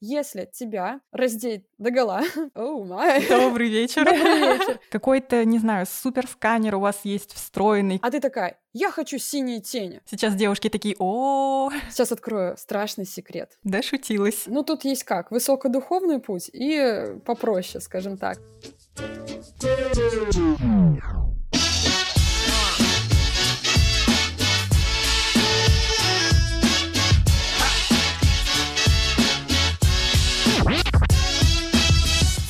Если тебя раздеть догола, оу май. Добрый вечер. Добрый вечер. Какой-то, не знаю, суперсканер у вас есть встроенный. А ты такая, я хочу синие тени. Сейчас девушки такие, о, Сейчас открою страшный секрет. да шутилась. Ну, тут есть как, высокодуховный путь и попроще, скажем так.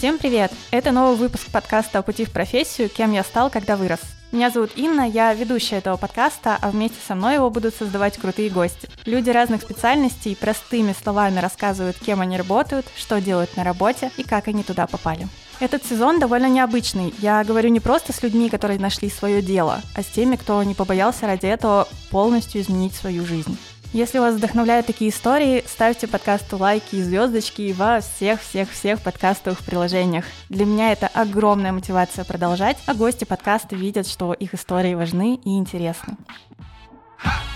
Всем привет! Это новый выпуск подкаста «О пути в профессию. Кем я стал, когда вырос». Меня зовут Инна, я ведущая этого подкаста, а вместе со мной его будут создавать крутые гости. Люди разных специальностей простыми словами рассказывают, кем они работают, что делают на работе и как они туда попали. Этот сезон довольно необычный. Я говорю не просто с людьми, которые нашли свое дело, а с теми, кто не побоялся ради этого полностью изменить свою жизнь. Если вас вдохновляют такие истории, ставьте подкасту лайки и звездочки во всех-всех-всех подкастовых приложениях. Для меня это огромная мотивация продолжать, а гости подкаста видят, что их истории важны и интересны. С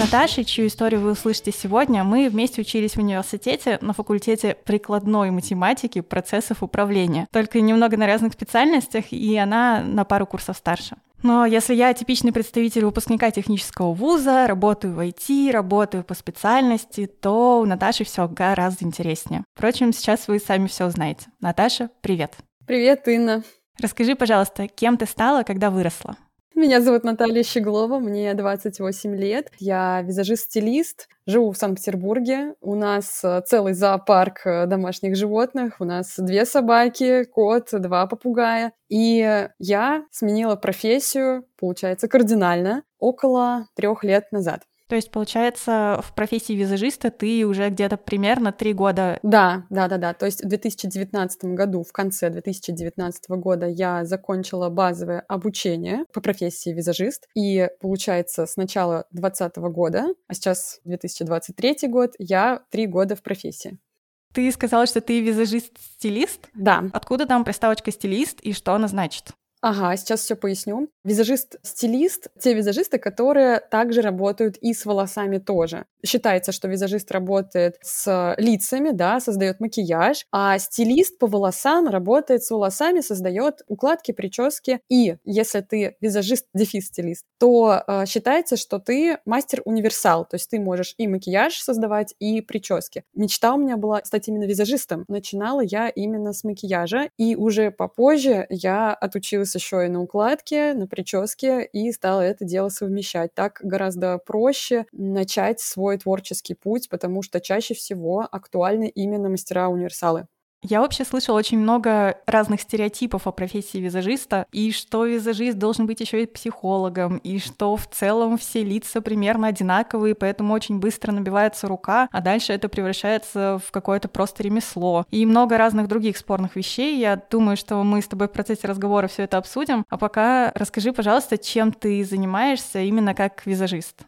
Наташей, чью историю вы услышите сегодня, мы вместе учились в университете на факультете прикладной математики процессов управления. Только немного на разных специальностях, и она на пару курсов старше. Но если я типичный представитель выпускника технического вуза, работаю в IT, работаю по специальности, то у Наташи все гораздо интереснее. Впрочем, сейчас вы сами все знаете. Наташа, привет. Привет, Инна. Расскажи, пожалуйста, кем ты стала, когда выросла? Меня зовут Наталья Щеглова, мне 28 лет. Я визажист-стилист, живу в Санкт-Петербурге. У нас э, целый зоопарк э, домашних животных. У нас две собаки, кот, два попугая. И я сменила профессию, получается, кардинально около трех лет назад. То есть, получается, в профессии визажиста ты уже где-то примерно три года. Да, да, да, да. То есть в 2019 году, в конце 2019 года я закончила базовое обучение по профессии визажист. И получается, с начала 2020 года, а сейчас 2023 год, я три года в профессии. Ты сказала, что ты визажист-стилист? Да. Откуда там приставочка стилист и что она значит? Ага, сейчас все поясню. Визажист-стилист — те визажисты, которые также работают и с волосами тоже. Считается, что визажист работает с лицами, да, создает макияж, а стилист по волосам работает с волосами, создает укладки, прически. И если ты визажист, дефис стилист, то э, считается, что ты мастер-универсал, то есть ты можешь и макияж создавать, и прически. Мечта у меня была стать именно визажистом. Начинала я именно с макияжа, и уже попозже я отучилась еще и на укладке, на прическе, и стала это дело совмещать. Так гораздо проще начать свой творческий путь, потому что чаще всего актуальны именно мастера-универсалы. Я вообще слышала очень много разных стереотипов о профессии визажиста, и что визажист должен быть еще и психологом, и что в целом все лица примерно одинаковые, поэтому очень быстро набивается рука, а дальше это превращается в какое-то просто ремесло. И много разных других спорных вещей. Я думаю, что мы с тобой в процессе разговора все это обсудим. А пока расскажи, пожалуйста, чем ты занимаешься именно как визажист.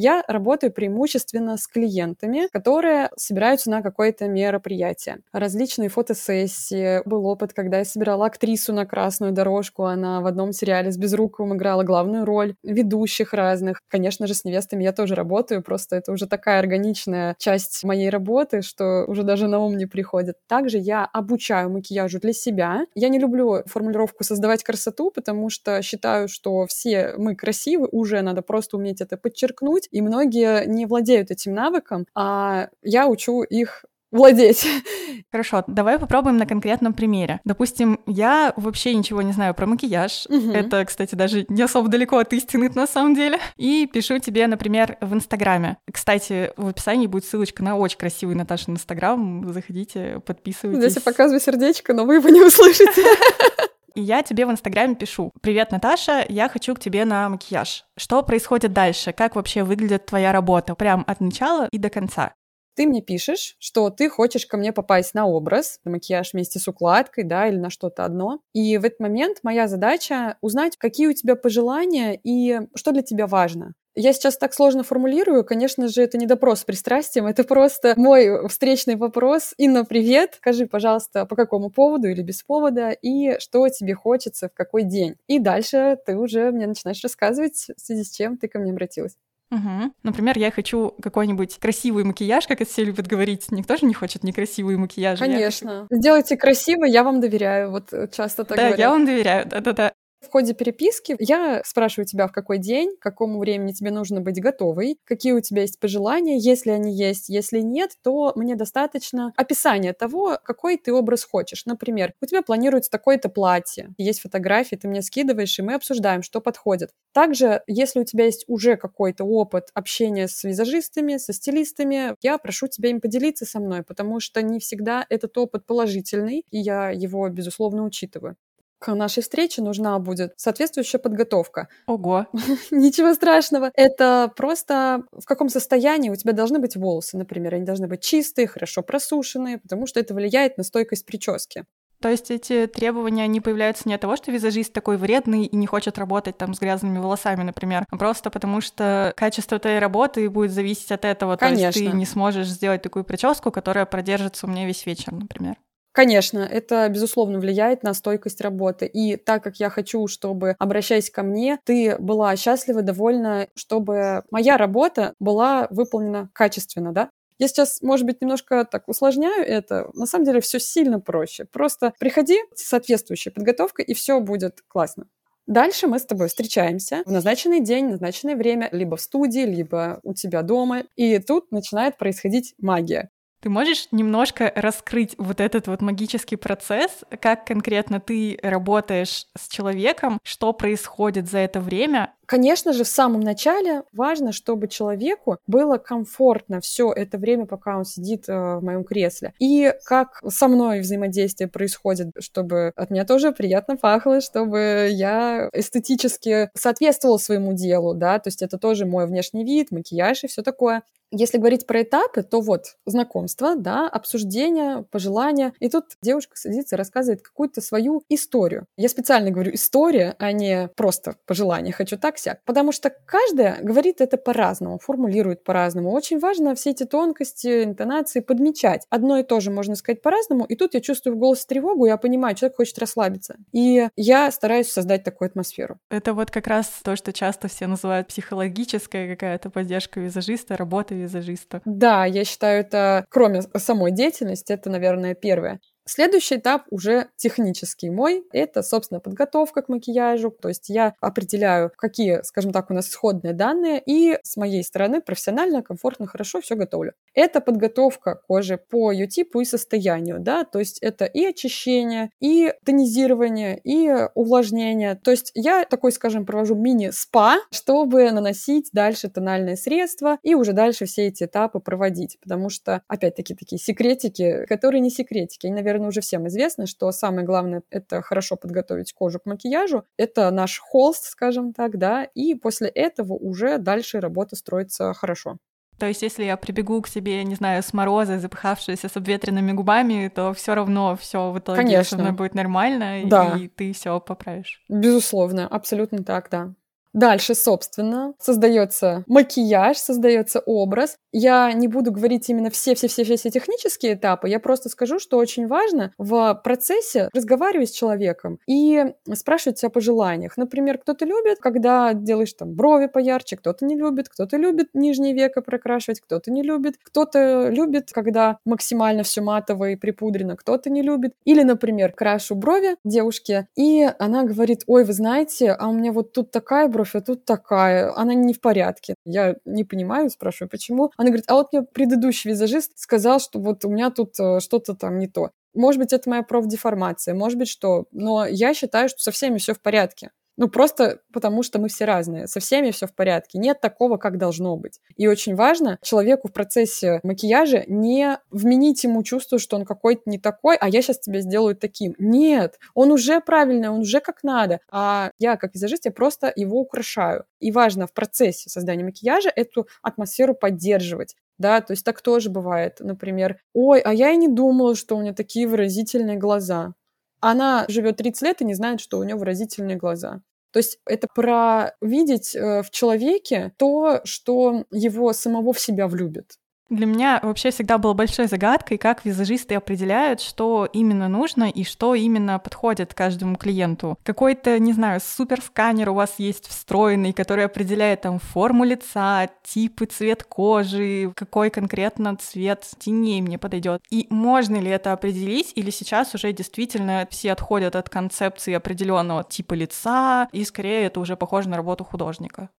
Я работаю преимущественно с клиентами, которые собираются на какое-то мероприятие. Различные фотосессии. Был опыт, когда я собирала актрису на красную дорожку. Она в одном сериале с Безруковым играла главную роль. Ведущих разных. Конечно же, с невестами я тоже работаю. Просто это уже такая органичная часть моей работы, что уже даже на ум не приходит. Также я обучаю макияжу для себя. Я не люблю формулировку «создавать красоту», потому что считаю, что все мы красивы, уже надо просто уметь это подчеркнуть и многие не владеют этим навыком, а я учу их владеть. Хорошо, давай попробуем на конкретном примере. Допустим, я вообще ничего не знаю про макияж. Мгм. Это, кстати, даже не особо далеко от истины на самом деле. И пишу тебе, например, в Инстаграме. Кстати, в описании будет ссылочка на очень красивый Наташин Инстаграм. Заходите, подписывайтесь. Здесь я показываю сердечко, но вы его не услышите. И я тебе в Инстаграме пишу. Привет, Наташа, я хочу к тебе на макияж. Что происходит дальше? Как вообще выглядит твоя работа? Прям от начала и до конца. Ты мне пишешь, что ты хочешь ко мне попасть на образ, на макияж вместе с укладкой, да, или на что-то одно. И в этот момент моя задача узнать, какие у тебя пожелания и что для тебя важно. Я сейчас так сложно формулирую. Конечно же, это не допрос с пристрастием, это просто мой встречный вопрос. Инна, привет. Скажи, пожалуйста, по какому поводу или без повода, и что тебе хочется в какой день. И дальше ты уже мне начинаешь рассказывать, в связи с чем ты ко мне обратилась. Угу. Например, я хочу какой-нибудь красивый макияж, как это все любят говорить. Никто же не хочет некрасивый макияж. Конечно. Хочу... Сделайте красиво, я вам доверяю. Вот часто так да, говорят. Я вам доверяю, да-да-да. В ходе переписки я спрашиваю тебя, в какой день, к какому времени тебе нужно быть готовой, какие у тебя есть пожелания, если они есть. Если нет, то мне достаточно описания того, какой ты образ хочешь. Например, у тебя планируется такое-то платье, есть фотографии, ты мне скидываешь, и мы обсуждаем, что подходит. Также, если у тебя есть уже какой-то опыт общения с визажистами, со стилистами, я прошу тебя им поделиться со мной, потому что не всегда этот опыт положительный, и я его, безусловно, учитываю к нашей встрече нужна будет соответствующая подготовка. Ого. Ничего страшного. Это просто в каком состоянии у тебя должны быть волосы, например. Они должны быть чистые, хорошо просушенные, потому что это влияет на стойкость прически. То есть эти требования, не появляются не от того, что визажист такой вредный и не хочет работать там с грязными волосами, например, а просто потому что качество твоей работы будет зависеть от этого. Конечно. То есть ты не сможешь сделать такую прическу, которая продержится у меня весь вечер, например. Конечно, это, безусловно, влияет на стойкость работы. И так как я хочу, чтобы, обращаясь ко мне, ты была счастлива, довольна, чтобы моя работа была выполнена качественно, да? Я сейчас, может быть, немножко так усложняю это. На самом деле все сильно проще. Просто приходи с соответствующей подготовкой, и все будет классно. Дальше мы с тобой встречаемся в назначенный день, назначенное время, либо в студии, либо у тебя дома. И тут начинает происходить магия. Ты можешь немножко раскрыть вот этот вот магический процесс, как конкретно ты работаешь с человеком, что происходит за это время, Конечно же, в самом начале важно, чтобы человеку было комфортно все это время, пока он сидит э, в моем кресле. И как со мной взаимодействие происходит, чтобы от меня тоже приятно пахло, чтобы я эстетически соответствовала своему делу, да, то есть это тоже мой внешний вид, макияж и все такое. Если говорить про этапы, то вот знакомство, да, обсуждение, пожелания. И тут девушка садится и рассказывает какую-то свою историю. Я специально говорю история, а не просто пожелание. Хочу так так-сяк. Потому что каждая говорит это по-разному, формулирует по-разному. Очень важно все эти тонкости, интонации подмечать. Одно и то же можно сказать по-разному, и тут я чувствую в голосе тревогу, я понимаю, человек хочет расслабиться. И я стараюсь создать такую атмосферу. Это вот как раз то, что часто все называют психологическая какая-то поддержка визажиста, работа визажиста. Да, я считаю, это, кроме самой деятельности, это, наверное, первое. Следующий этап уже технический мой. Это, собственно, подготовка к макияжу. То есть я определяю, какие, скажем так, у нас исходные данные, и с моей стороны профессионально, комфортно, хорошо все готовлю. Это подготовка кожи по ее типу и состоянию, да, то есть это и очищение, и тонизирование, и увлажнение. То есть я такой, скажем, провожу мини-спа, чтобы наносить дальше тональные средства и уже дальше все эти этапы проводить, потому что, опять-таки, такие секретики, которые не секретики, они, наверное, уже всем известно, что самое главное — это хорошо подготовить кожу к макияжу. Это наш холст, скажем так, да, и после этого уже дальше работа строится хорошо. То есть, если я прибегу к себе, не знаю, с мороза, запыхавшаяся с обветренными губами, то все равно все в итоге Конечно. со мной будет нормально, да. и ты все поправишь. Безусловно, абсолютно так, да. Дальше, собственно, создается макияж, создается образ. Я не буду говорить именно все-все-все-все технические этапы, я просто скажу, что очень важно в процессе разговаривать с человеком и спрашивать о пожеланиях. Например, кто-то любит, когда делаешь там брови поярче, кто-то не любит, кто-то любит нижнее веко прокрашивать, кто-то не любит, кто-то любит, когда максимально все матово и припудрено, кто-то не любит. Или, например, крашу брови девушке, и она говорит, ой, вы знаете, а у меня вот тут такая бровь, а тут такая, она не в порядке. Я не понимаю, спрашиваю, почему. Она говорит, а вот мне предыдущий визажист сказал, что вот у меня тут э, что-то там не то. Может быть, это моя профдеформация, может быть, что. Но я считаю, что со всеми все в порядке. Ну, просто потому что мы все разные. Со всеми все в порядке. Нет такого, как должно быть. И очень важно человеку в процессе макияжа не вменить ему чувство, что он какой-то не такой, а я сейчас тебя сделаю таким. Нет, он уже правильный, он уже как надо. А я, как визажист, я просто его украшаю. И важно в процессе создания макияжа эту атмосферу поддерживать да, то есть так тоже бывает, например, ой, а я и не думала, что у меня такие выразительные глаза. Она живет 30 лет и не знает, что у нее выразительные глаза. То есть это про видеть э, в человеке то, что его самого в себя влюбит. Для меня вообще всегда было большой загадкой, как визажисты определяют, что именно нужно и что именно подходит каждому клиенту. Какой-то, не знаю, суперсканер у вас есть встроенный, который определяет там форму лица, тип и цвет кожи, какой конкретно цвет теней мне подойдет. И можно ли это определить, или сейчас уже действительно все отходят от концепции определенного типа лица, и скорее это уже похоже на работу художника?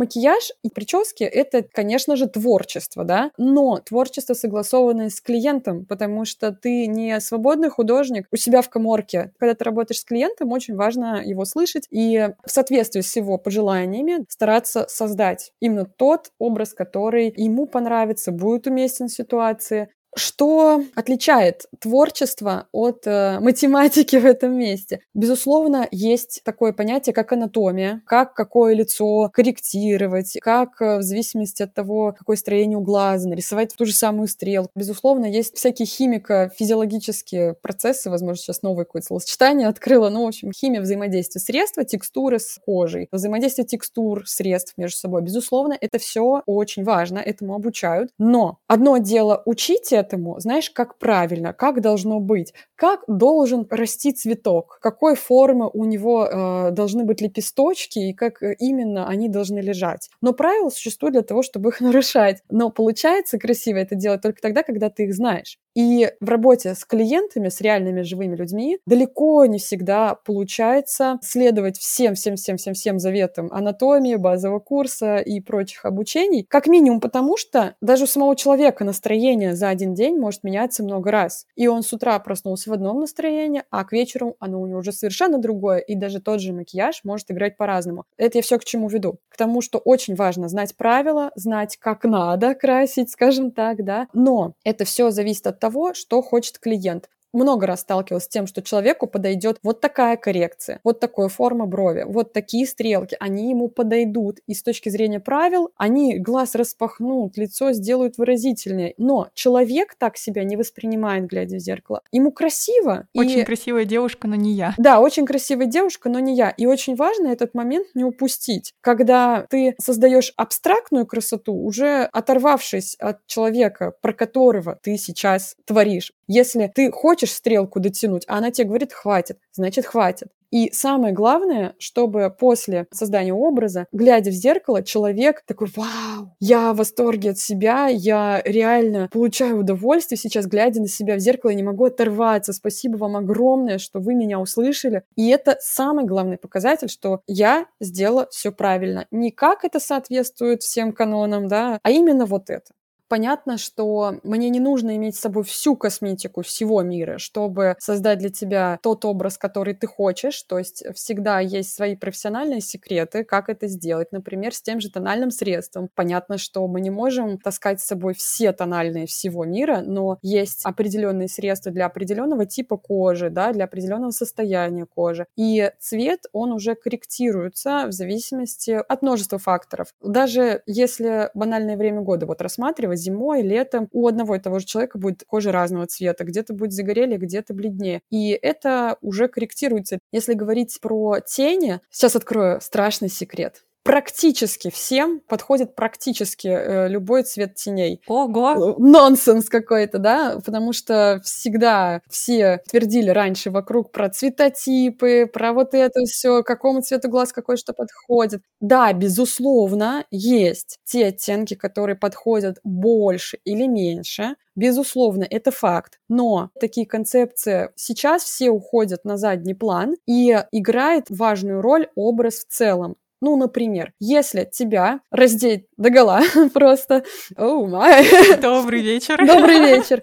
Макияж и прически — это, конечно же, творчество, да, но творчество согласованное с клиентом, потому что ты не свободный художник у себя в коморке. Когда ты работаешь с клиентом, очень важно его слышать и в соответствии с его пожеланиями стараться создать именно тот образ, который ему понравится, будет уместен в ситуации, что отличает творчество от э, математики в этом месте? Безусловно, есть такое понятие, как анатомия, как какое лицо корректировать, как э, в зависимости от того, какое строение у глаза, нарисовать ту же самую стрелку. Безусловно, есть всякие химико-физиологические процессы, возможно, сейчас новое какое-то словосочетание открыла, ну, в общем, химия взаимодействия средства, текстуры с кожей, взаимодействие текстур средств между собой. Безусловно, это все очень важно, этому обучают. Но одно дело учить этому, знаешь, как правильно, как должно быть, как должен расти цветок, какой формы у него э, должны быть лепесточки и как э, именно они должны лежать. Но правила существуют для того, чтобы их нарушать. Но получается красиво это делать только тогда, когда ты их знаешь. И в работе с клиентами, с реальными живыми людьми, далеко не всегда получается следовать всем-всем-всем-всем-всем заветам анатомии, базового курса и прочих обучений, как минимум потому, что даже у самого человека настроение за один день может меняться много раз. И он с утра проснулся в одном настроении, а к вечеру оно у него уже совершенно другое, и даже тот же макияж может играть по-разному. Это я все к чему веду? К тому, что очень важно знать правила, знать, как надо красить, скажем так, да, но это все зависит от того, что хочет клиент много раз сталкивалась с тем, что человеку подойдет вот такая коррекция, вот такая форма брови, вот такие стрелки, они ему подойдут. И с точки зрения правил, они глаз распахнут, лицо сделают выразительнее. Но человек так себя не воспринимает, глядя в зеркало. Ему красиво. Очень и... красивая девушка, но не я. Да, очень красивая девушка, но не я. И очень важно этот момент не упустить. Когда ты создаешь абстрактную красоту, уже оторвавшись от человека, про которого ты сейчас творишь. Если ты хочешь стрелку дотянуть, а она тебе говорит «хватит», значит «хватит». И самое главное, чтобы после создания образа, глядя в зеркало, человек такой, вау, я в восторге от себя, я реально получаю удовольствие сейчас, глядя на себя в зеркало, я не могу оторваться. Спасибо вам огромное, что вы меня услышали. И это самый главный показатель, что я сделала все правильно. Не как это соответствует всем канонам, да, а именно вот это. Понятно, что мне не нужно иметь с собой всю косметику всего мира, чтобы создать для тебя тот образ, который ты хочешь. То есть всегда есть свои профессиональные секреты, как это сделать. Например, с тем же тональным средством. Понятно, что мы не можем таскать с собой все тональные всего мира, но есть определенные средства для определенного типа кожи, да, для определенного состояния кожи. И цвет, он уже корректируется в зависимости от множества факторов. Даже если банальное время года вот рассматривать, зимой, летом у одного и того же человека будет кожа разного цвета, где-то будет загорелее, где-то бледнее. И это уже корректируется. Если говорить про тени, сейчас открою страшный секрет практически всем подходит практически э, любой цвет теней. Ого! Э, нонсенс какой-то, да, потому что всегда все твердили раньше вокруг про цветотипы, про вот это все, какому цвету глаз какой что подходит. Да, безусловно, есть те оттенки, которые подходят больше или меньше, Безусловно, это факт. Но такие концепции сейчас все уходят на задний план и играет важную роль образ в целом. Ну, например, если тебя раздеть догола просто... Оу, oh май! Добрый вечер! Добрый вечер!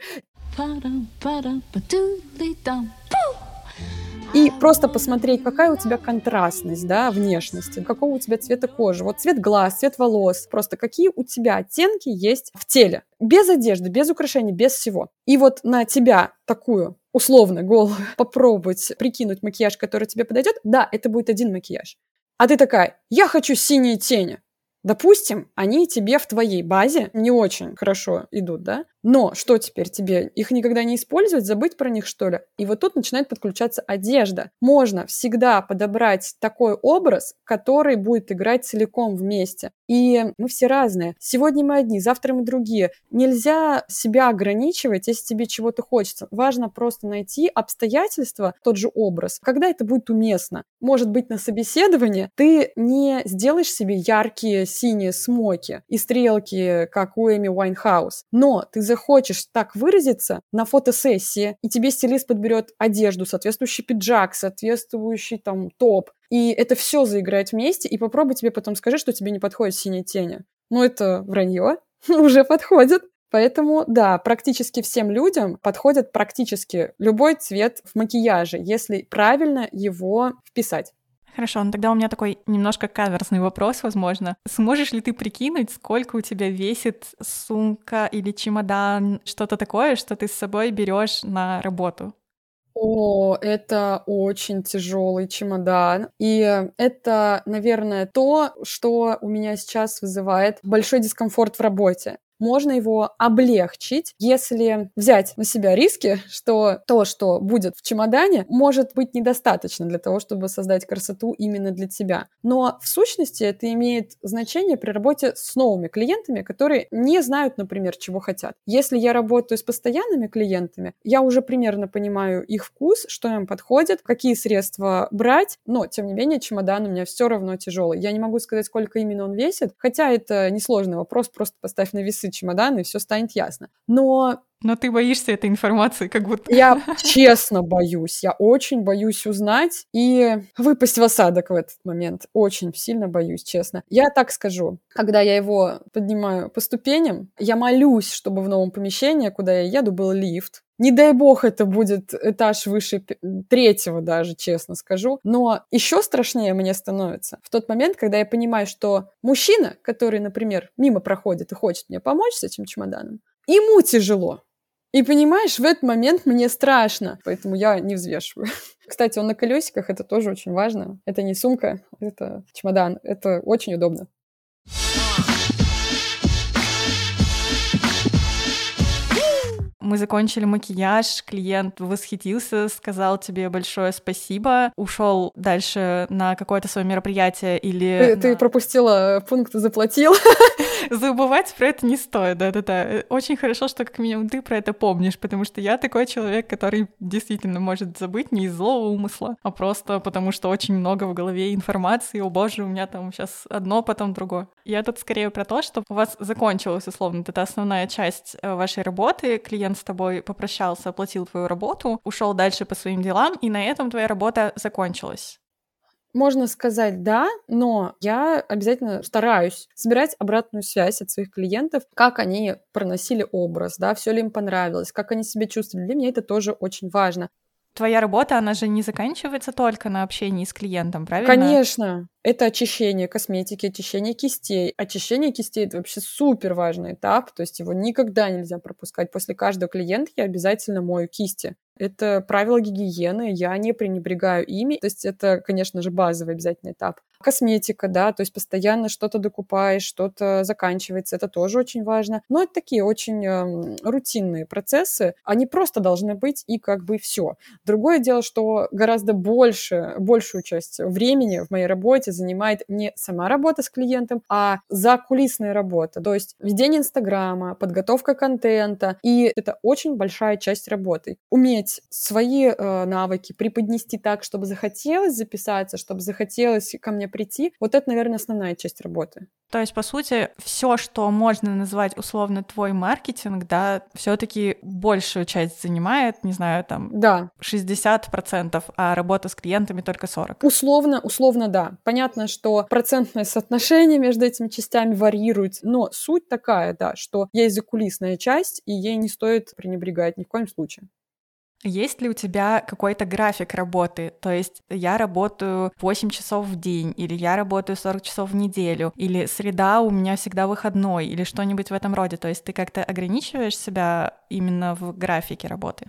И просто посмотреть, какая у тебя контрастность, да, внешности, какого у тебя цвета кожи, вот цвет глаз, цвет волос, просто какие у тебя оттенки есть в теле. Без одежды, без украшений, без всего. И вот на тебя такую условно голову попробовать прикинуть макияж, который тебе подойдет, да, это будет один макияж. А ты такая, я хочу синие тени. Допустим, они тебе в твоей базе не очень хорошо идут, да? Но что теперь тебе? Их никогда не использовать, забыть про них, что ли? И вот тут начинает подключаться одежда. Можно всегда подобрать такой образ, который будет играть целиком вместе. И мы все разные. Сегодня мы одни, завтра мы другие. Нельзя себя ограничивать, если тебе чего-то хочется. Важно просто найти обстоятельства, тот же образ, когда это будет уместно. Может быть, на собеседовании ты не сделаешь себе яркие синие смоки и стрелки, как у Эми Уайнхаус, но ты захочешь так выразиться на фотосессии, и тебе стилист подберет одежду, соответствующий пиджак, соответствующий там топ, и это все заиграет вместе, и попробуй тебе потом скажи, что тебе не подходит синие тени. Ну, это вранье, уже подходит. Поэтому, да, практически всем людям подходит практически любой цвет в макияже, если правильно его вписать. Хорошо, ну тогда у меня такой немножко каверсный вопрос, возможно. Сможешь ли ты прикинуть, сколько у тебя весит сумка или чемодан, что-то такое, что ты с собой берешь на работу? О, это очень тяжелый чемодан. И это, наверное, то, что у меня сейчас вызывает большой дискомфорт в работе можно его облегчить, если взять на себя риски, что то, что будет в чемодане, может быть недостаточно для того, чтобы создать красоту именно для тебя. Но в сущности это имеет значение при работе с новыми клиентами, которые не знают, например, чего хотят. Если я работаю с постоянными клиентами, я уже примерно понимаю их вкус, что им подходит, какие средства брать, но, тем не менее, чемодан у меня все равно тяжелый. Я не могу сказать, сколько именно он весит, хотя это несложный вопрос, просто поставь на весы чемодан, и все станет ясно. Но но ты боишься этой информации, как будто. Я честно боюсь. Я очень боюсь узнать и выпасть в осадок в этот момент. Очень сильно боюсь, честно. Я так скажу. Когда я его поднимаю по ступеням, я молюсь, чтобы в новом помещении, куда я еду, был лифт. Не дай бог это будет этаж выше третьего даже, честно скажу. Но еще страшнее мне становится в тот момент, когда я понимаю, что мужчина, который, например, мимо проходит и хочет мне помочь с этим чемоданом, ему тяжело. И понимаешь, в этот момент мне страшно, поэтому я не взвешиваю. Кстати, он на колесиках, это тоже очень важно. Это не сумка, это чемодан. Это очень удобно. Мы закончили макияж, клиент восхитился, сказал тебе большое спасибо, ушел дальше на какое-то свое мероприятие или... Ты, на... ты пропустила пункт «заплатил». Забывать про это не стоит, да-да-да. Очень хорошо, что как минимум ты про это помнишь, потому что я такой человек, который действительно может забыть не из злого умысла, а просто потому что очень много в голове информации, о боже, у меня там сейчас одно, потом другое. Я тут скорее про то, что у вас закончилась, условно, эта основная часть э, вашей работы, клиент с тобой попрощался, оплатил твою работу, ушел дальше по своим делам, и на этом твоя работа закончилась. Можно сказать да, но я обязательно стараюсь собирать обратную связь от своих клиентов, как они проносили образ, да, все ли им понравилось, как они себя чувствовали. Для меня это тоже очень важно. Твоя работа, она же не заканчивается только на общении с клиентом, правильно? Конечно. Это очищение косметики, очищение кистей. Очищение кистей — это вообще супер важный этап, то есть его никогда нельзя пропускать. После каждого клиента я обязательно мою кисти. Это правила гигиены, я не пренебрегаю ими. То есть это, конечно же, базовый обязательный этап. Косметика, да, то есть постоянно что-то докупаешь, что-то заканчивается, это тоже очень важно. Но это такие очень э, рутинные процессы, они просто должны быть и как бы все. Другое дело, что гораздо больше, большую часть времени в моей работе занимает не сама работа с клиентом, а закулисная работа, то есть ведение Инстаграма, подготовка контента, и это очень большая часть работы. Уметь свои э, навыки преподнести так, чтобы захотелось записаться, чтобы захотелось ко мне прийти, вот это, наверное, основная часть работы. То есть, по сути, все, что можно назвать условно твой маркетинг, да, все-таки большую часть занимает, не знаю, там, да. 60%, а работа с клиентами только 40%. Условно, условно, да. Понятно, что процентное соотношение между этими частями варьирует, но суть такая, да, что есть закулисная часть, и ей не стоит пренебрегать ни в коем случае. Есть ли у тебя какой-то график работы? То есть я работаю 8 часов в день, или я работаю 40 часов в неделю, или среда у меня всегда выходной, или что-нибудь в этом роде. То есть ты как-то ограничиваешь себя именно в графике работы?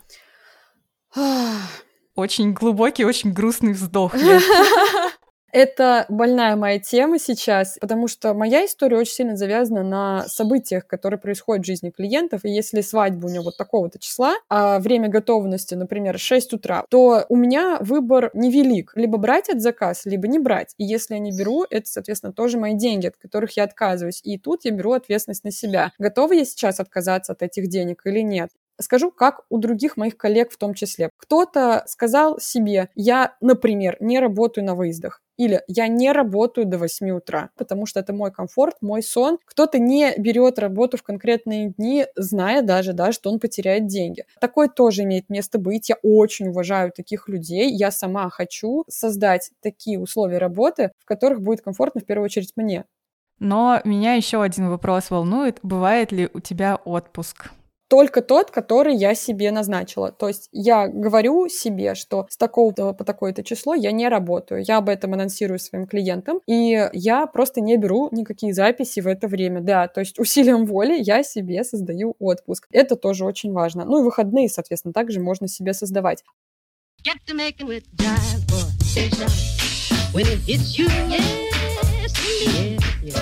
Очень глубокий, очень грустный вздох. Это больная моя тема сейчас, потому что моя история очень сильно завязана на событиях, которые происходят в жизни клиентов. И если свадьба у него вот такого-то числа, а время готовности, например, 6 утра, то у меня выбор невелик. Либо брать этот заказ, либо не брать. И если я не беру, это, соответственно, тоже мои деньги, от которых я отказываюсь. И тут я беру ответственность на себя. Готова я сейчас отказаться от этих денег или нет? Скажу, как у других моих коллег в том числе. Кто-то сказал себе, я, например, не работаю на выездах. Или я не работаю до 8 утра, потому что это мой комфорт, мой сон. Кто-то не берет работу в конкретные дни, зная даже, да, что он потеряет деньги. Такое тоже имеет место быть. Я очень уважаю таких людей. Я сама хочу создать такие условия работы, в которых будет комфортно в первую очередь мне. Но меня еще один вопрос волнует. Бывает ли у тебя отпуск? Только тот, который я себе назначила. То есть я говорю себе, что с такого-то по такое-то число я не работаю. Я об этом анонсирую своим клиентам, и я просто не беру никакие записи в это время. Да, то есть усилием воли я себе создаю отпуск. Это тоже очень важно. Ну и выходные, соответственно, также можно себе создавать. When it hits you, yes, yes, yes,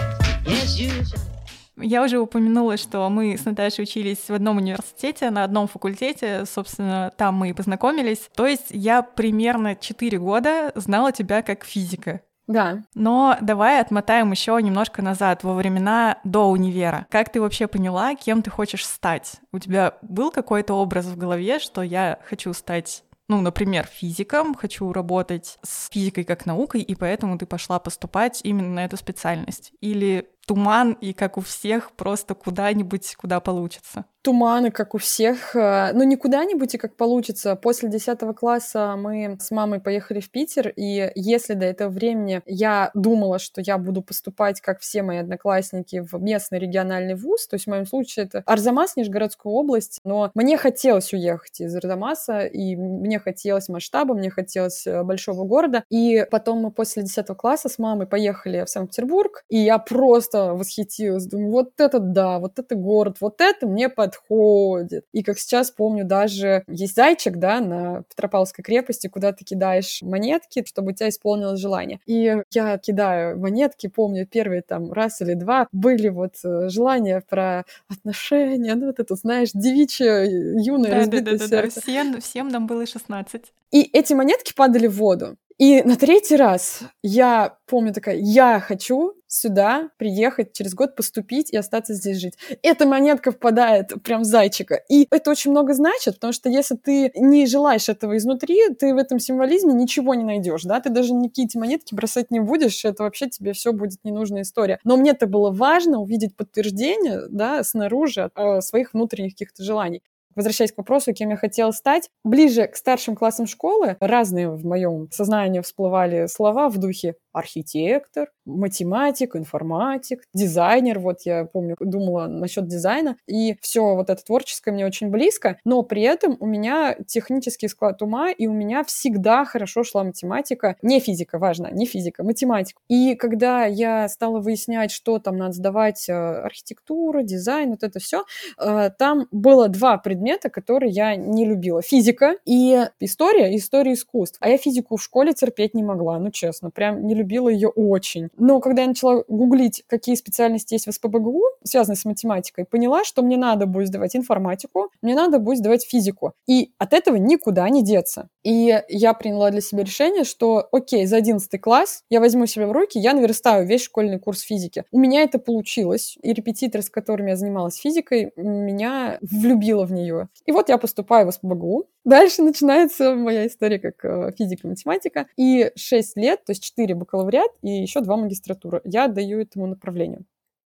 yes, you я уже упомянула, что мы с Наташей учились в одном университете, на одном факультете, собственно, там мы и познакомились. То есть я примерно 4 года знала тебя как физика. Да. Но давай отмотаем еще немножко назад, во времена до универа. Как ты вообще поняла, кем ты хочешь стать? У тебя был какой-то образ в голове, что я хочу стать ну, например, физиком, хочу работать с физикой как наукой, и поэтому ты пошла поступать именно на эту специальность? Или туман, и как у всех, просто куда-нибудь, куда получится. Туманы, как у всех. Э, ну, не куда-нибудь и как получится. После 10 класса мы с мамой поехали в Питер, и если до этого времени я думала, что я буду поступать, как все мои одноклассники, в местный региональный вуз, то есть в моем случае это Арзамас, Нижегородская область, но мне хотелось уехать из Арзамаса, и мне хотелось масштаба, мне хотелось э, большого города, и потом мы после 10 класса с мамой поехали в Санкт-Петербург, и я просто просто восхитилась. Думаю, вот это да, вот это город, вот это мне подходит. И как сейчас помню, даже есть зайчик, да, на Петропавловской крепости, куда ты кидаешь монетки, чтобы у тебя исполнилось желание. И я кидаю монетки, помню, первые там раз или два были вот э, желания про отношения, ну вот это, знаешь, девичье, юное, да, разбитое да, да, сердце. Да, всем, всем нам было 16. И эти монетки падали в воду. И на третий раз я помню такая, я хочу сюда приехать через год поступить и остаться здесь жить. Эта монетка впадает прям в зайчика. И это очень много значит, потому что если ты не желаешь этого изнутри, ты в этом символизме ничего не найдешь, да, ты даже никакие эти монетки бросать не будешь, это вообще тебе все будет ненужная история. Но мне это было важно увидеть подтверждение, да, снаружи от своих внутренних каких-то желаний возвращаясь к вопросу, кем я хотела стать, ближе к старшим классам школы разные в моем сознании всплывали слова в духе архитектор, математик, информатик, дизайнер. Вот я помню, думала насчет дизайна. И все вот это творческое мне очень близко, но при этом у меня технический склад ума, и у меня всегда хорошо шла математика. Не физика, важно, не физика, математика. И когда я стала выяснять, что там надо сдавать, э, архитектура, дизайн, вот это все, э, там было два предмета, которые я не любила. Физика и история, история искусств. А я физику в школе терпеть не могла, ну честно, прям не любила любила ее очень. Но когда я начала гуглить, какие специальности есть в СПБГУ, связанные с математикой, поняла, что мне надо будет сдавать информатику, мне надо будет сдавать физику. И от этого никуда не деться. И я приняла для себя решение, что окей, за 11 класс я возьму себя в руки, я наверстаю весь школьный курс физики. У меня это получилось, и репетитор, с которым я занималась физикой, меня влюбила в нее. И вот я поступаю в СПБГУ. Дальше начинается моя история как э, физика математика. И 6 лет, то есть 4 бакалавриат и еще 2 магистратура я отдаю этому направлению.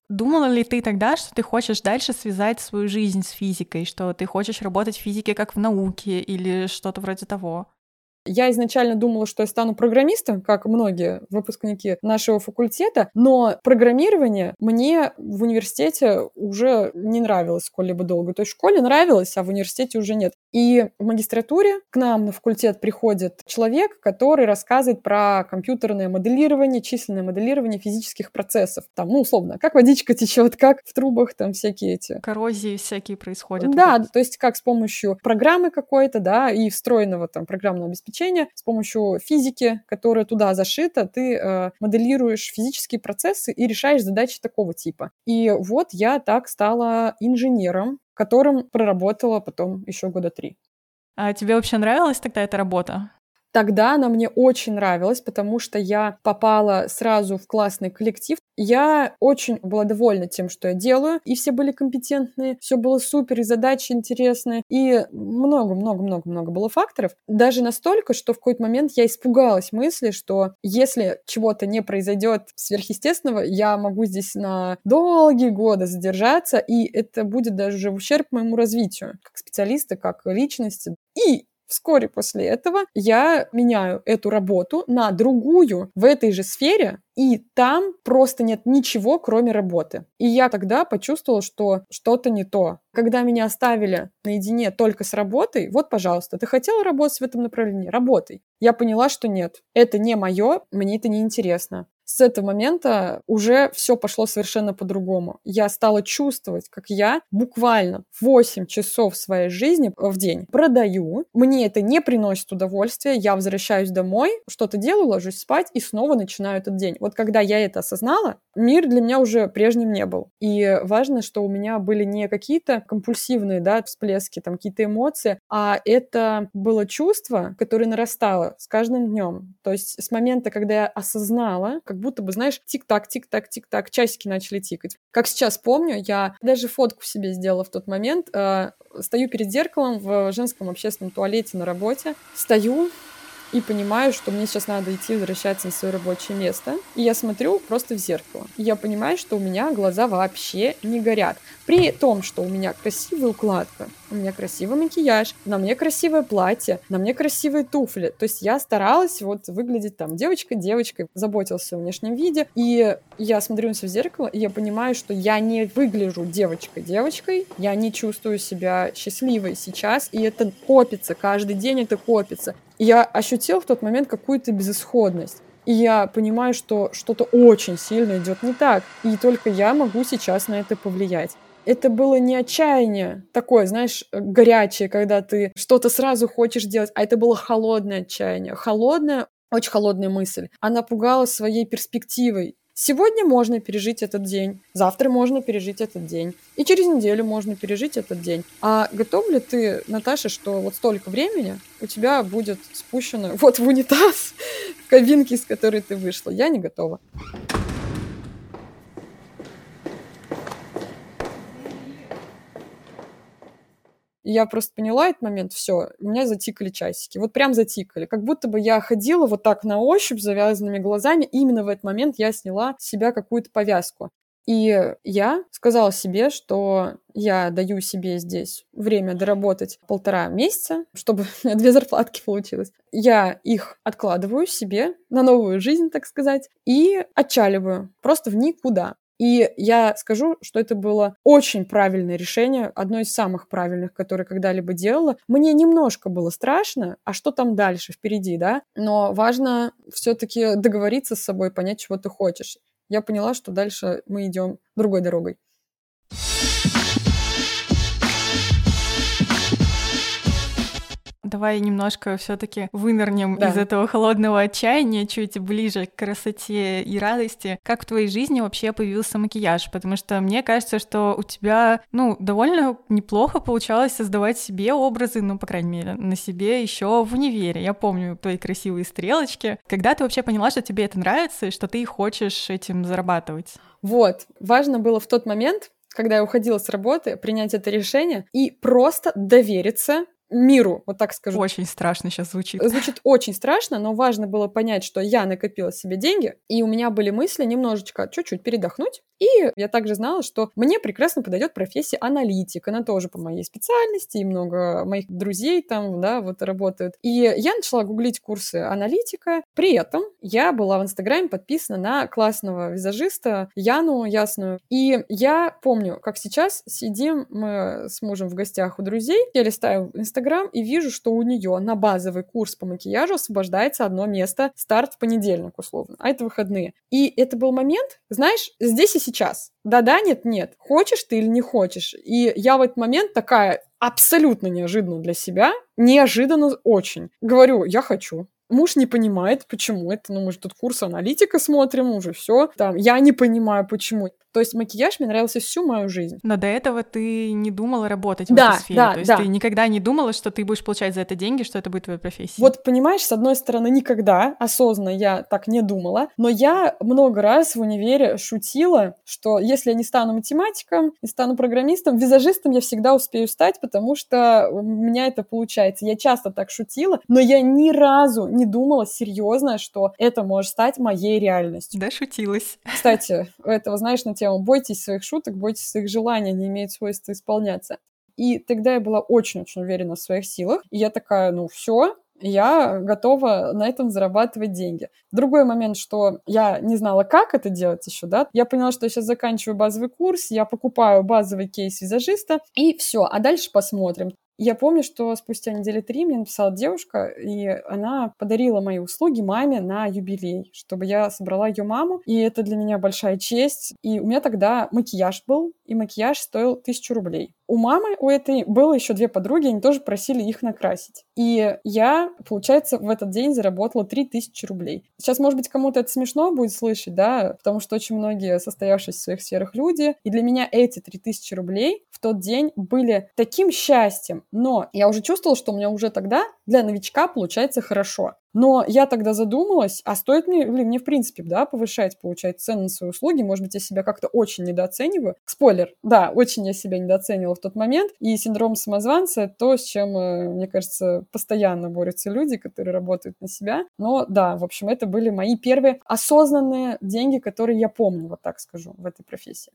Думала ли ты тогда, что ты хочешь дальше связать свою жизнь с физикой, что ты хочешь работать в физике как в науке или что-то вроде того? Я изначально думала, что я стану программистом, как многие выпускники нашего факультета, но программирование мне в университете уже не нравилось сколь-либо долго. То есть в школе нравилось, а в университете уже нет. И в магистратуре к нам на факультет приходит человек, который рассказывает про компьютерное моделирование, численное моделирование физических процессов. Там, ну, условно, как водичка течет, как в трубах там всякие эти... Коррозии всякие происходят. Да, то есть как с помощью программы какой-то, да, и встроенного там программного обеспечения обеспечения, с помощью физики, которая туда зашита, ты э, моделируешь физические процессы и решаешь задачи такого типа. И вот я так стала инженером, которым проработала потом еще года три. А тебе вообще нравилась тогда эта работа? Тогда она мне очень нравилась, потому что я попала сразу в классный коллектив. Я очень была довольна тем, что я делаю, и все были компетентные, все было супер, и задачи интересные, и много-много-много-много было факторов. Даже настолько, что в какой-то момент я испугалась мысли, что если чего-то не произойдет сверхъестественного, я могу здесь на долгие годы задержаться, и это будет даже в ущерб моему развитию как специалиста, как личности. И Вскоре после этого я меняю эту работу на другую в этой же сфере, и там просто нет ничего, кроме работы. И я тогда почувствовала, что что-то не то. Когда меня оставили наедине только с работой, вот, пожалуйста, ты хотела работать в этом направлении? Работай. Я поняла, что нет, это не мое, мне это не интересно с этого момента уже все пошло совершенно по-другому. Я стала чувствовать, как я буквально 8 часов своей жизни в день продаю. Мне это не приносит удовольствия. Я возвращаюсь домой, что-то делаю, ложусь спать и снова начинаю этот день. Вот когда я это осознала, мир для меня уже прежним не был. И важно, что у меня были не какие-то компульсивные да, всплески, там какие-то эмоции, а это было чувство, которое нарастало с каждым днем. То есть с момента, когда я осознала, как будто бы, знаешь, тик-так, тик-так, тик-так, часики начали тикать. Как сейчас помню, я даже фотку себе сделала в тот момент. Э, стою перед зеркалом в женском общественном туалете на работе. Стою, и понимаю, что мне сейчас надо идти возвращаться на свое рабочее место. И я смотрю просто в зеркало. И я понимаю, что у меня глаза вообще не горят. При том, что у меня красивая укладка, у меня красивый макияж, на мне красивое платье, на мне красивые туфли. То есть я старалась вот выглядеть там девочкой-девочкой, заботилась о внешнем виде. И я смотрю на себя в зеркало, и я понимаю, что я не выгляжу девочкой-девочкой, я не чувствую себя счастливой сейчас, и это копится, каждый день это копится. И я ощутила в тот момент какую-то безысходность. И я понимаю, что что-то очень сильно идет не так. И только я могу сейчас на это повлиять. Это было не отчаяние такое, знаешь, горячее, когда ты что-то сразу хочешь делать, а это было холодное отчаяние. Холодная, очень холодная мысль. Она пугала своей перспективой. Сегодня можно пережить этот день, завтра можно пережить этот день, и через неделю можно пережить этот день. А готов ли ты, Наташа, что вот столько времени у тебя будет спущено вот в унитаз, в кабинке, из которой ты вышла? Я не готова. И я просто поняла этот момент, все, у меня затикали часики. Вот прям затикали. Как будто бы я ходила вот так на ощупь, завязанными глазами. И именно в этот момент я сняла с себя какую-то повязку. И я сказала себе, что я даю себе здесь время доработать полтора месяца, чтобы у меня две зарплатки получилось. Я их откладываю себе на новую жизнь, так сказать, и отчаливаю просто в никуда. И я скажу, что это было очень правильное решение, одно из самых правильных, которое когда-либо делала. Мне немножко было страшно, а что там дальше впереди, да? Но важно все-таки договориться с собой, понять, чего ты хочешь. Я поняла, что дальше мы идем другой дорогой. Давай немножко все-таки вынырнем да. из этого холодного отчаяния чуть ближе к красоте и радости. Как в твоей жизни вообще появился макияж? Потому что мне кажется, что у тебя, ну, довольно неплохо получалось создавать себе образы, ну, по крайней мере, на себе еще в универе. Я помню твои красивые стрелочки. Когда ты вообще поняла, что тебе это нравится и что ты хочешь этим зарабатывать? Вот, важно было в тот момент, когда я уходила с работы, принять это решение и просто довериться миру, вот так скажу. Очень страшно сейчас звучит. Звучит очень страшно, но важно было понять, что я накопила себе деньги, и у меня были мысли немножечко, чуть-чуть передохнуть. И я также знала, что мне прекрасно подойдет профессия аналитик. Она тоже по моей специальности, и много моих друзей там, да, вот работают. И я начала гуглить курсы аналитика. При этом я была в Инстаграме подписана на классного визажиста Яну Ясную. И я помню, как сейчас сидим мы с мужем в гостях у друзей, я листаю Инстаграм, Инстаграм и вижу, что у нее на базовый курс по макияжу освобождается одно место, старт в понедельник условно, а это выходные. И это был момент, знаешь, здесь и сейчас. Да-да, нет-нет. Хочешь ты или не хочешь? И я в этот момент такая, абсолютно неожиданно для себя, неожиданно очень. Говорю, я хочу. Муж не понимает, почему это. Ну, мы же тут курс аналитика смотрим, уже все. Там, я не понимаю, почему. То есть макияж мне нравился всю мою жизнь. Но до этого ты не думала работать да, в этой сфере. Да, То есть да. ты никогда не думала, что ты будешь получать за это деньги, что это будет твоя профессия. Вот понимаешь, с одной стороны, никогда осознанно я так не думала, но я много раз в универе шутила, что если я не стану математиком, не стану программистом, визажистом я всегда успею стать, потому что у меня это получается. Я часто так шутила, но я ни разу не думала серьезно, что это может стать моей реальностью. Да, шутилась. Кстати, этого, знаешь, на тему «бойтесь своих шуток, бойтесь своих желаний, они имеют свойство исполняться». И тогда я была очень-очень уверена в своих силах. И я такая, ну все, я готова на этом зарабатывать деньги. Другой момент, что я не знала, как это делать еще, да, я поняла, что я сейчас заканчиваю базовый курс, я покупаю базовый кейс визажиста, и все, а дальше посмотрим. Я помню, что спустя недели три мне написала девушка, и она подарила мои услуги маме на юбилей, чтобы я собрала ее маму, и это для меня большая честь. И у меня тогда макияж был, и макияж стоил тысячу рублей. У мамы, у этой, было еще две подруги, они тоже просили их накрасить. И я, получается, в этот день заработала 3000 рублей. Сейчас, может быть, кому-то это смешно будет слышать, да, потому что очень многие состоявшиеся в своих сферах люди. И для меня эти 3000 рублей в тот день были таким счастьем. Но я уже чувствовала, что у меня уже тогда для новичка получается хорошо. Но я тогда задумалась, а стоит мне, ли мне в принципе, да, повышать, получать цену на свои услуги? Может быть, я себя как-то очень недооцениваю? Спойлер, да, очень я себя недооценивала в тот момент. И синдром самозванца — то, с чем, э, мне кажется, постоянно борются люди, которые работают на себя. Но да, в общем, это были мои первые осознанные деньги, которые я помню, вот так скажу, в этой профессии.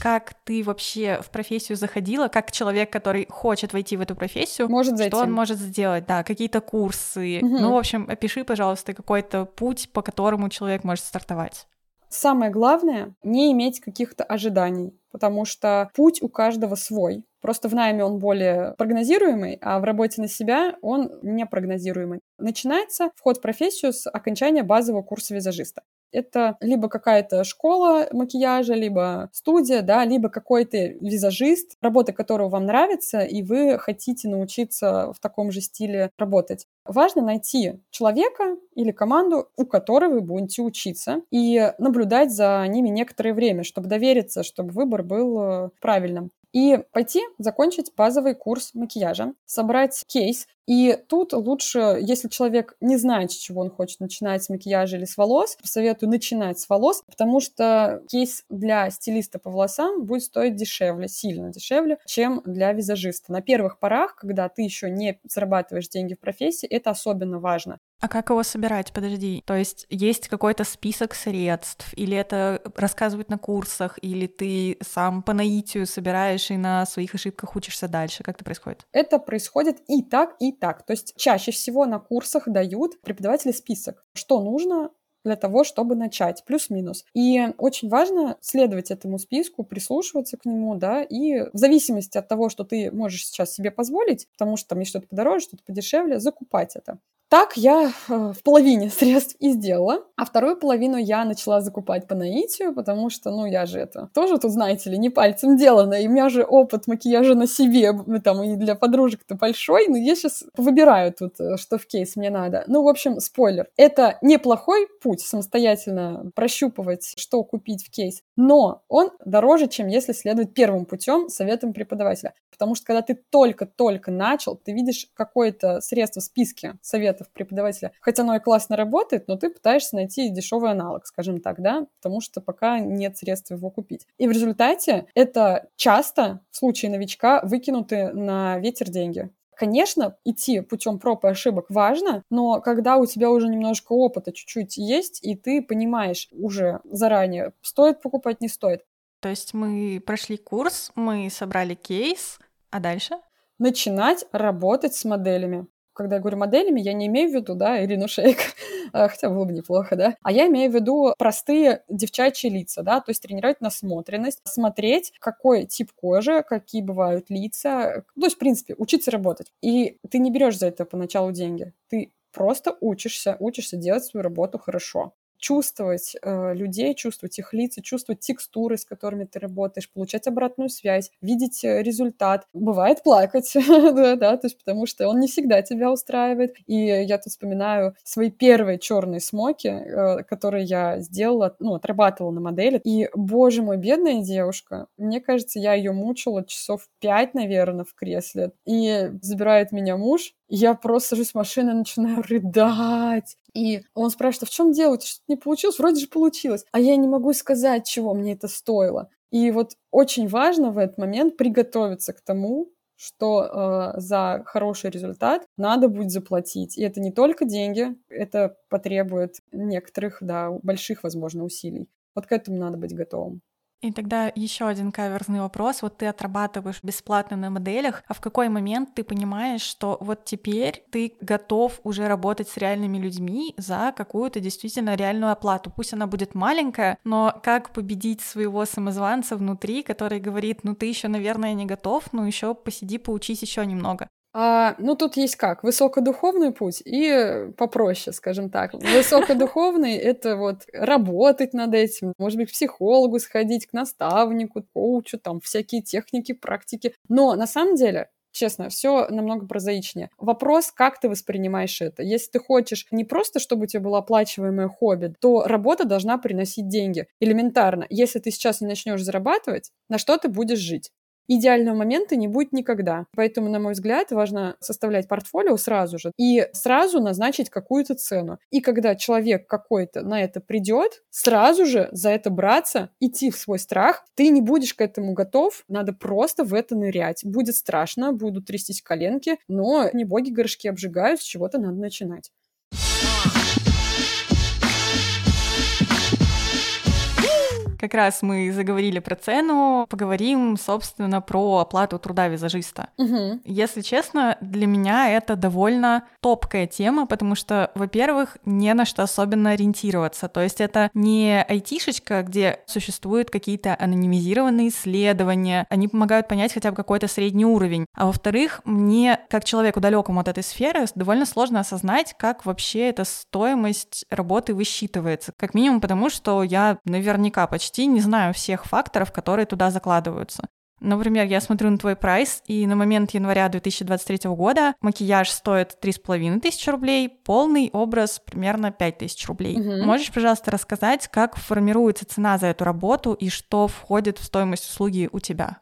Как ты вообще в профессию заходила, как человек, который хочет войти в эту профессию, может зайти. что он может сделать, да, какие-то курсы. Угу. Ну, в общем, опиши, пожалуйста, какой-то путь, по которому человек может стартовать. Самое главное — не иметь каких-то ожиданий, потому что путь у каждого свой. Просто в найме он более прогнозируемый, а в работе на себя он непрогнозируемый. Начинается вход в профессию с окончания базового курса визажиста. Это либо какая-то школа макияжа, либо студия, да, либо какой-то визажист, работа которого вам нравится, и вы хотите научиться в таком же стиле работать. Важно найти человека или команду, у которой вы будете учиться, и наблюдать за ними некоторое время, чтобы довериться, чтобы выбор был э, правильным и пойти закончить базовый курс макияжа, собрать кейс. И тут лучше, если человек не знает, с чего он хочет начинать, с макияжа или с волос, советую начинать с волос, потому что кейс для стилиста по волосам будет стоить дешевле, сильно дешевле, чем для визажиста. На первых порах, когда ты еще не зарабатываешь деньги в профессии, это особенно важно. А как его собирать? Подожди. То есть есть какой-то список средств, или это рассказывают на курсах, или ты сам по наитию собираешь и на своих ошибках учишься дальше? Как это происходит? Это происходит и так, и так. То есть чаще всего на курсах дают преподаватели список, что нужно для того, чтобы начать, плюс-минус. И очень важно следовать этому списку, прислушиваться к нему, да, и в зависимости от того, что ты можешь сейчас себе позволить, потому что там есть что-то подороже, что-то подешевле, закупать это. Так я э, в половине средств и сделала, а вторую половину я начала закупать по наитию, потому что, ну, я же это тоже тут, знаете ли, не пальцем делано, и у меня же опыт макияжа на себе, ну, там, и для подружек-то большой, но я сейчас выбираю тут, э, что в кейс мне надо. Ну, в общем, спойлер, это неплохой путь самостоятельно прощупывать, что купить в кейс, но он дороже, чем если следовать первым путем советом преподавателя. Потому что когда ты только-только начал, ты видишь какое-то средство в списке советов преподавателя, хотя оно и классно работает, но ты пытаешься найти дешевый аналог, скажем так, да, потому что пока нет средств его купить. И в результате это часто в случае новичка выкинуты на ветер деньги. Конечно, идти путем проб и ошибок важно, но когда у тебя уже немножко опыта чуть-чуть есть, и ты понимаешь уже заранее, стоит покупать, не стоит. То есть мы прошли курс, мы собрали кейс, а дальше? Начинать работать с моделями когда я говорю моделями, я не имею в виду, да, Ирину Шейк, а, хотя было бы неплохо, да, а я имею в виду простые девчачьи лица, да, то есть тренировать насмотренность, смотреть, какой тип кожи, какие бывают лица, то есть, в принципе, учиться работать. И ты не берешь за это поначалу деньги, ты просто учишься, учишься делать свою работу хорошо. Чувствовать э, людей, чувствовать их лица, чувствовать текстуры, с которыми ты работаешь, получать обратную связь, видеть э, результат. Бывает плакать, да, да, то есть потому что он не всегда тебя устраивает. И я тут вспоминаю свои первые черные смоки, э, которые я сделала, ну, отрабатывала на модели. И, боже мой, бедная девушка, мне кажется, я ее мучила часов пять, наверное, в кресле. И забирает меня муж, я просто сажусь в машину и начинаю рыдать. И он спрашивает, а в чем дело? Что-то не получилось? Вроде же получилось. А я не могу сказать, чего мне это стоило. И вот очень важно в этот момент приготовиться к тому, что э, за хороший результат надо будет заплатить. И это не только деньги, это потребует некоторых, да, больших, возможно, усилий. Вот к этому надо быть готовым. И тогда еще один каверзный вопрос. Вот ты отрабатываешь бесплатно на моделях, а в какой момент ты понимаешь, что вот теперь ты готов уже работать с реальными людьми за какую-то действительно реальную оплату? Пусть она будет маленькая, но как победить своего самозванца внутри, который говорит, ну ты еще, наверное, не готов, ну еще посиди, поучись еще немного. А, ну, тут есть как? Высокодуховный путь и попроще, скажем так. Высокодуховный — это вот работать над этим, может быть, к психологу сходить, к наставнику, коучу, там, всякие техники, практики. Но на самом деле Честно, все намного прозаичнее. Вопрос, как ты воспринимаешь это. Если ты хочешь не просто, чтобы у тебя было оплачиваемое хобби, то работа должна приносить деньги. Элементарно. Если ты сейчас не начнешь зарабатывать, на что ты будешь жить? Идеального момента не будет никогда. Поэтому, на мой взгляд, важно составлять портфолио сразу же и сразу назначить какую-то цену. И когда человек какой-то на это придет, сразу же за это браться, идти в свой страх, ты не будешь к этому готов, надо просто в это нырять. Будет страшно, будут трястись коленки, но не боги горшки обжигают, с чего-то надо начинать. Как раз мы заговорили про цену, поговорим, собственно, про оплату труда визажиста. Угу. Если честно, для меня это довольно топкая тема, потому что, во-первых, не на что особенно ориентироваться. То есть это не айтишечка, где существуют какие-то анонимизированные исследования, они помогают понять хотя бы какой-то средний уровень. А во-вторых, мне, как человеку далекому от этой сферы, довольно сложно осознать, как вообще эта стоимость работы высчитывается. Как минимум потому, что я наверняка почти почти не знаю всех факторов, которые туда закладываются. Например, я смотрю на твой прайс, и на момент января 2023 года макияж стоит 3,5 тысячи рублей, полный образ примерно 5 тысяч рублей. Угу. Можешь, пожалуйста, рассказать, как формируется цена за эту работу и что входит в стоимость услуги у тебя?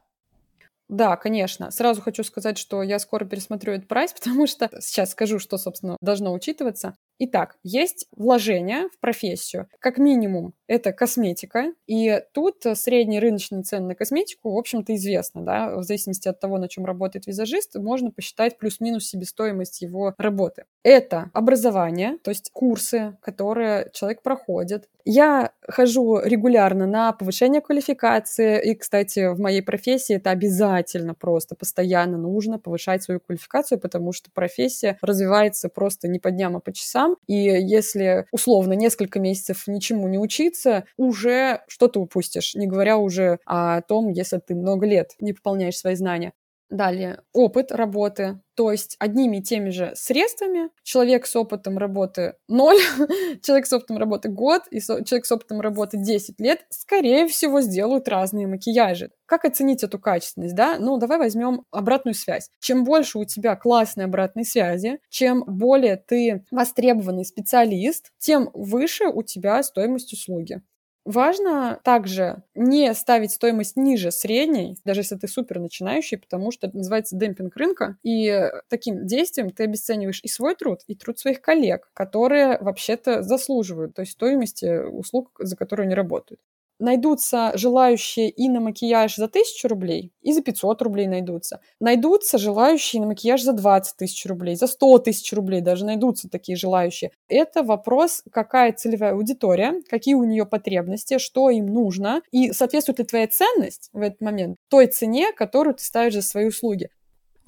Да, конечно. Сразу хочу сказать, что я скоро пересмотрю этот прайс, потому что сейчас скажу, что, собственно, должно учитываться. Итак, есть вложение в профессию. Как минимум, это косметика. И тут средний рыночный цен на косметику, в общем-то, известно. Да? В зависимости от того, на чем работает визажист, можно посчитать плюс-минус себестоимость его работы. Это образование, то есть курсы, которые человек проходит. Я хожу регулярно на повышение квалификации. И, кстати, в моей профессии это обязательно просто, постоянно нужно повышать свою квалификацию, потому что профессия развивается просто не по дням, а по часам сам, и если условно несколько месяцев ничему не учиться, уже что-то упустишь, не говоря уже о том, если ты много лет не пополняешь свои знания. Далее, опыт работы, то есть одними и теми же средствами человек с опытом работы 0, человек с опытом работы год и со- человек с опытом работы 10 лет, скорее всего, сделают разные макияжи. Как оценить эту качественность, да? Ну, давай возьмем обратную связь. Чем больше у тебя классной обратной связи, чем более ты востребованный специалист, тем выше у тебя стоимость услуги. Важно также не ставить стоимость ниже средней, даже если ты супер начинающий, потому что это называется демпинг рынка. И таким действием ты обесцениваешь и свой труд, и труд своих коллег, которые вообще-то заслуживают той стоимости услуг, за которые они работают найдутся желающие и на макияж за 1000 рублей, и за 500 рублей найдутся. Найдутся желающие на макияж за 20 тысяч рублей, за 100 тысяч рублей даже найдутся такие желающие. Это вопрос, какая целевая аудитория, какие у нее потребности, что им нужно, и соответствует ли твоя ценность в этот момент той цене, которую ты ставишь за свои услуги.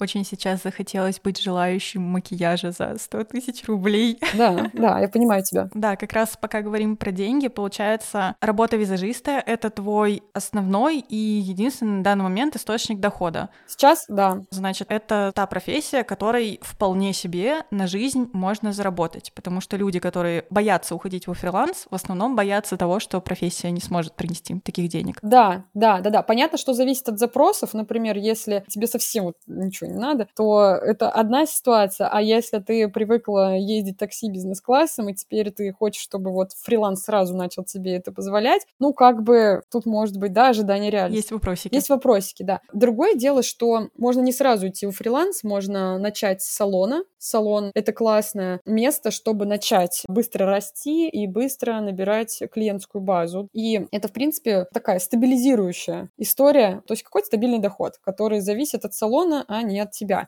Очень сейчас захотелось быть желающим макияжа за 100 тысяч рублей. Да, да, я понимаю тебя. Да, как раз пока говорим про деньги, получается, работа визажиста — это твой основной и единственный на данный момент источник дохода. Сейчас, да. Значит, это та профессия, которой вполне себе на жизнь можно заработать, потому что люди, которые боятся уходить во фриланс, в основном боятся того, что профессия не сможет принести им таких денег. Да, да, да, да. Понятно, что зависит от запросов. Например, если тебе совсем вот ничего не надо, то это одна ситуация, а если ты привыкла ездить такси бизнес-классом, и теперь ты хочешь, чтобы вот фриланс сразу начал тебе это позволять, ну, как бы тут может быть, да, ожидание реальности. Есть вопросики. Есть вопросики, да. Другое дело, что можно не сразу идти в фриланс, можно начать с салона. Салон — это классное место, чтобы начать быстро расти и быстро набирать клиентскую базу. И это, в принципе, такая стабилизирующая история, то есть какой-то стабильный доход, который зависит от салона, а не от тебя.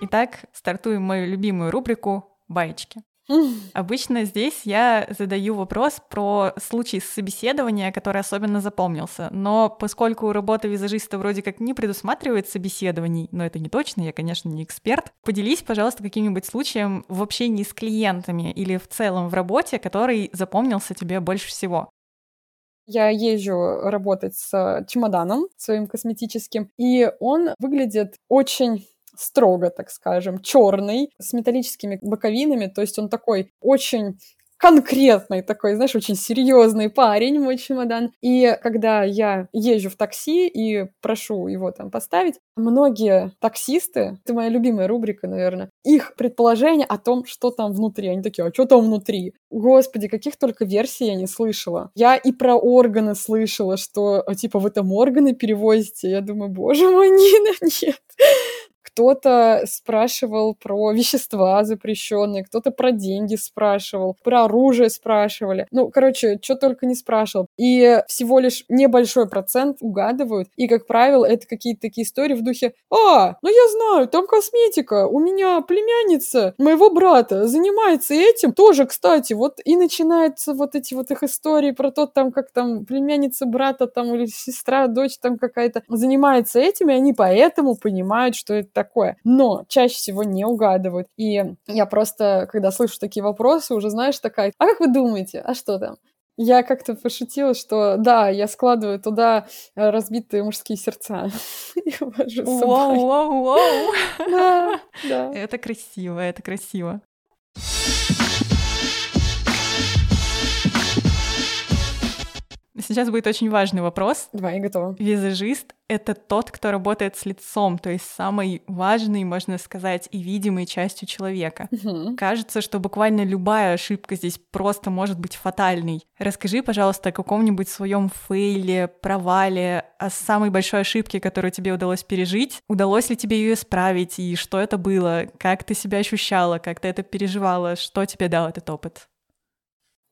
Итак, стартуем мою любимую рубрику «Баечки». Обычно здесь я задаю вопрос про случай собеседования, который особенно запомнился. Но поскольку работа визажиста вроде как не предусматривает собеседований, но это не точно, я, конечно, не эксперт, поделись, пожалуйста, каким-нибудь случаем в общении с клиентами или в целом в работе, который запомнился тебе больше всего. Я езжу работать с чемоданом своим косметическим, и он выглядит очень строго, так скажем, черный, с металлическими боковинами, то есть он такой очень конкретный такой, знаешь, очень серьезный парень, мой чемодан. И когда я езжу в такси и прошу его там поставить, многие таксисты, это моя любимая рубрика, наверное, их предположение о том, что там внутри. Они такие, а что там внутри? Господи, каких только версий я не слышала. Я и про органы слышала, что, типа, вы там органы перевозите. Я думаю, боже мой, Нина, нет кто-то спрашивал про вещества запрещенные, кто-то про деньги спрашивал, про оружие спрашивали. Ну, короче, что только не спрашивал. И всего лишь небольшой процент угадывают. И, как правило, это какие-то такие истории в духе «А, ну я знаю, там косметика, у меня племянница моего брата занимается этим». Тоже, кстати, вот и начинаются вот эти вот их истории про то, там, как там племянница брата там или сестра, дочь там какая-то занимается этим, и они поэтому понимают, что это такое. Но чаще всего не угадывают. И я просто, когда слышу такие вопросы, уже, знаешь, такая, а как вы думаете, а что там? Я как-то пошутила, что да, я складываю туда э, разбитые мужские сердца воу. Да, да. Это красиво, это красиво. Сейчас будет очень важный вопрос. Давай, я готова. Визажист — это тот, кто работает с лицом, то есть самой важной, можно сказать, и видимой частью человека. Мгм. Кажется, что буквально любая ошибка здесь просто может быть фатальной. Расскажи, пожалуйста, о каком-нибудь своем фейле, провале, о самой большой ошибке, которую тебе удалось пережить. Удалось ли тебе ее исправить, и что это было? Как ты себя ощущала, как ты это переживала, что тебе дал этот опыт?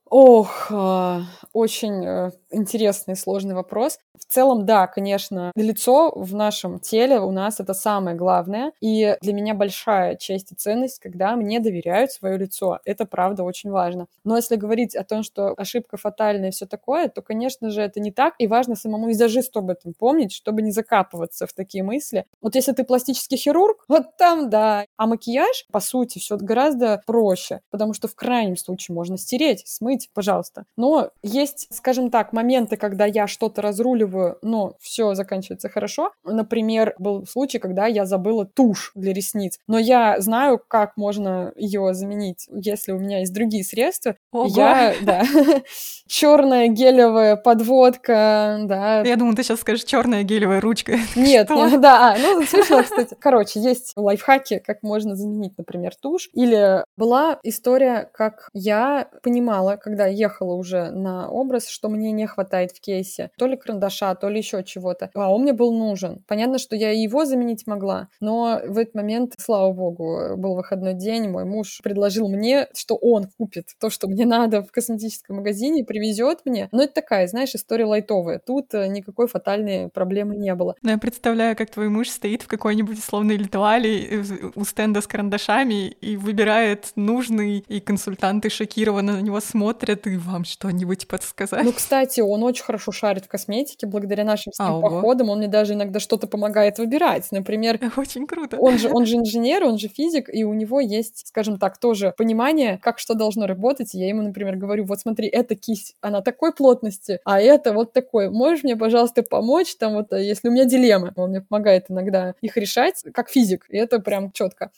Ох, а, очень э, интересный сложный вопрос. В целом, да, конечно, лицо в нашем теле у нас это самое главное. И для меня большая честь и ценность, когда мне доверяют свое лицо. Это правда очень важно. Но если говорить о том, что ошибка фатальная и все такое, то, конечно же, это не так. И важно самому визажисту об этом помнить, чтобы не закапываться в такие мысли. Вот если ты пластический хирург, вот там да. А макияж, по сути, все гораздо проще, потому что в крайнем случае можно стереть, смыть, пожалуйста. Но есть, скажем так, моменты, когда я что-то разруливаю, но все заканчивается хорошо. Например, был случай, когда я забыла тушь для ресниц, но я знаю, как можно ее заменить, если у меня есть другие средства. Ого. Я, да, черная гелевая подводка, да. Я думаю, ты сейчас скажешь черная гелевая ручка. Нет, нет, да, а, ну, смешно, кстати. Короче, есть лайфхаки, как можно заменить, например, тушь. Или была история, как я понимала, когда ехала уже на образ, что мне не хватает в кейсе то ли карандаша, то ли еще чего-то. А он мне был нужен. Понятно, что я и его заменить могла, но в этот момент, слава богу, был выходной день, мой муж предложил мне, что он купит то, что мне надо в косметическом магазине, привезет мне. Но это такая, знаешь, история лайтовая. Тут э, никакой фатальной проблемы не было. Ну, я представляю, как твой муж стоит в какой-нибудь условной литуале э, у стенда с карандашами и выбирает нужный, и консультанты шокированно на него смотрят, и вам что-нибудь подсказать. Ну, кстати, кстати, он очень хорошо шарит в косметике, благодаря нашим с ним А, походам. Он мне даже иногда что-то помогает выбирать. Например, Очень круто. он же, он же инженер, он же физик, и у него есть, скажем так, тоже понимание, как что должно работать. Я ему, например, говорю, вот смотри, эта кисть, она такой плотности, а это вот такой. Можешь мне, пожалуйста, помочь? Там вот, э, если у меня дилеммы, он мне помогает иногда их решать, как физик. И это прям четко.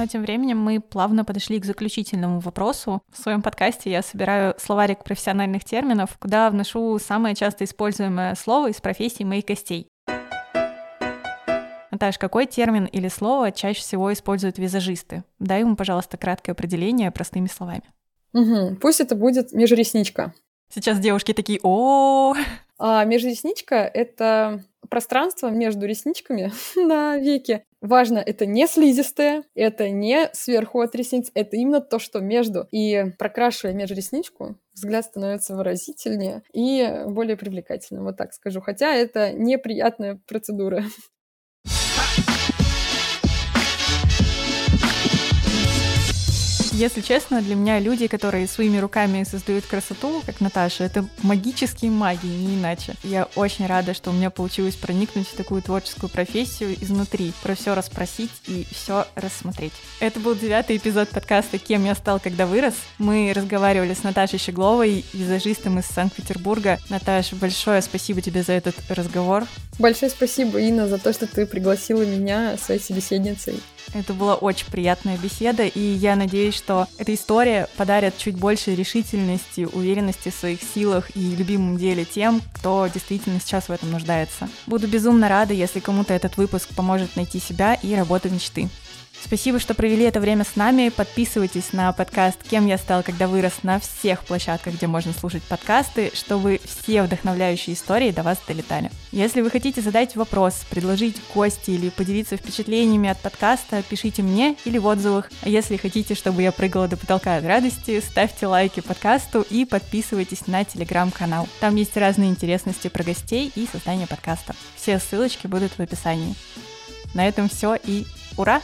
Но тем временем мы плавно подошли к заключительному вопросу. В своем подкасте я собираю словарик профессиональных терминов, куда вношу самое часто используемое слово из профессии моих гостей. Наташ, какой термин или слово чаще всего используют визажисты? Дай ему, пожалуйста, краткое определение простыми словами. Мгм. Пусть это будет межресничка. Сейчас девушки такие, о, А межресничка — это пространство между ресничками на веке. Важно, это не слизистое, это не сверху от ресниц, это именно то, что между. И прокрашивая межресничку, взгляд становится выразительнее и более привлекательным, вот так скажу. Хотя это неприятная процедура. Если честно, для меня люди, которые своими руками создают красоту, как Наташа, это магические маги, не иначе. Я очень рада, что у меня получилось проникнуть в такую творческую профессию изнутри, про все расспросить и все рассмотреть. Это был девятый эпизод подкаста «Кем я стал, когда вырос». Мы разговаривали с Наташей Щегловой, визажистом из Санкт-Петербурга. Наташа, большое спасибо тебе за этот разговор. Большое спасибо, Инна, за то, что ты пригласила меня своей собеседницей. Это была очень приятная беседа, и я надеюсь, что эта история подарит чуть больше решительности, уверенности в своих силах и любимом деле тем, кто действительно сейчас в этом нуждается. Буду безумно рада, если кому-то этот выпуск поможет найти себя и работу мечты. Спасибо, что провели это время с нами. Подписывайтесь на подкаст «Кем я стал, когда вырос» на всех площадках, где можно слушать подкасты, чтобы все вдохновляющие истории до вас долетали. Если вы хотите задать вопрос, предложить гости или поделиться впечатлениями от подкаста, пишите мне или в отзывах. А если хотите, чтобы я прыгала до потолка от радости, ставьте лайки подкасту и подписывайтесь на телеграм-канал. Там есть разные интересности про гостей и создание подкаста. Все ссылочки будут в описании. На этом все и ура!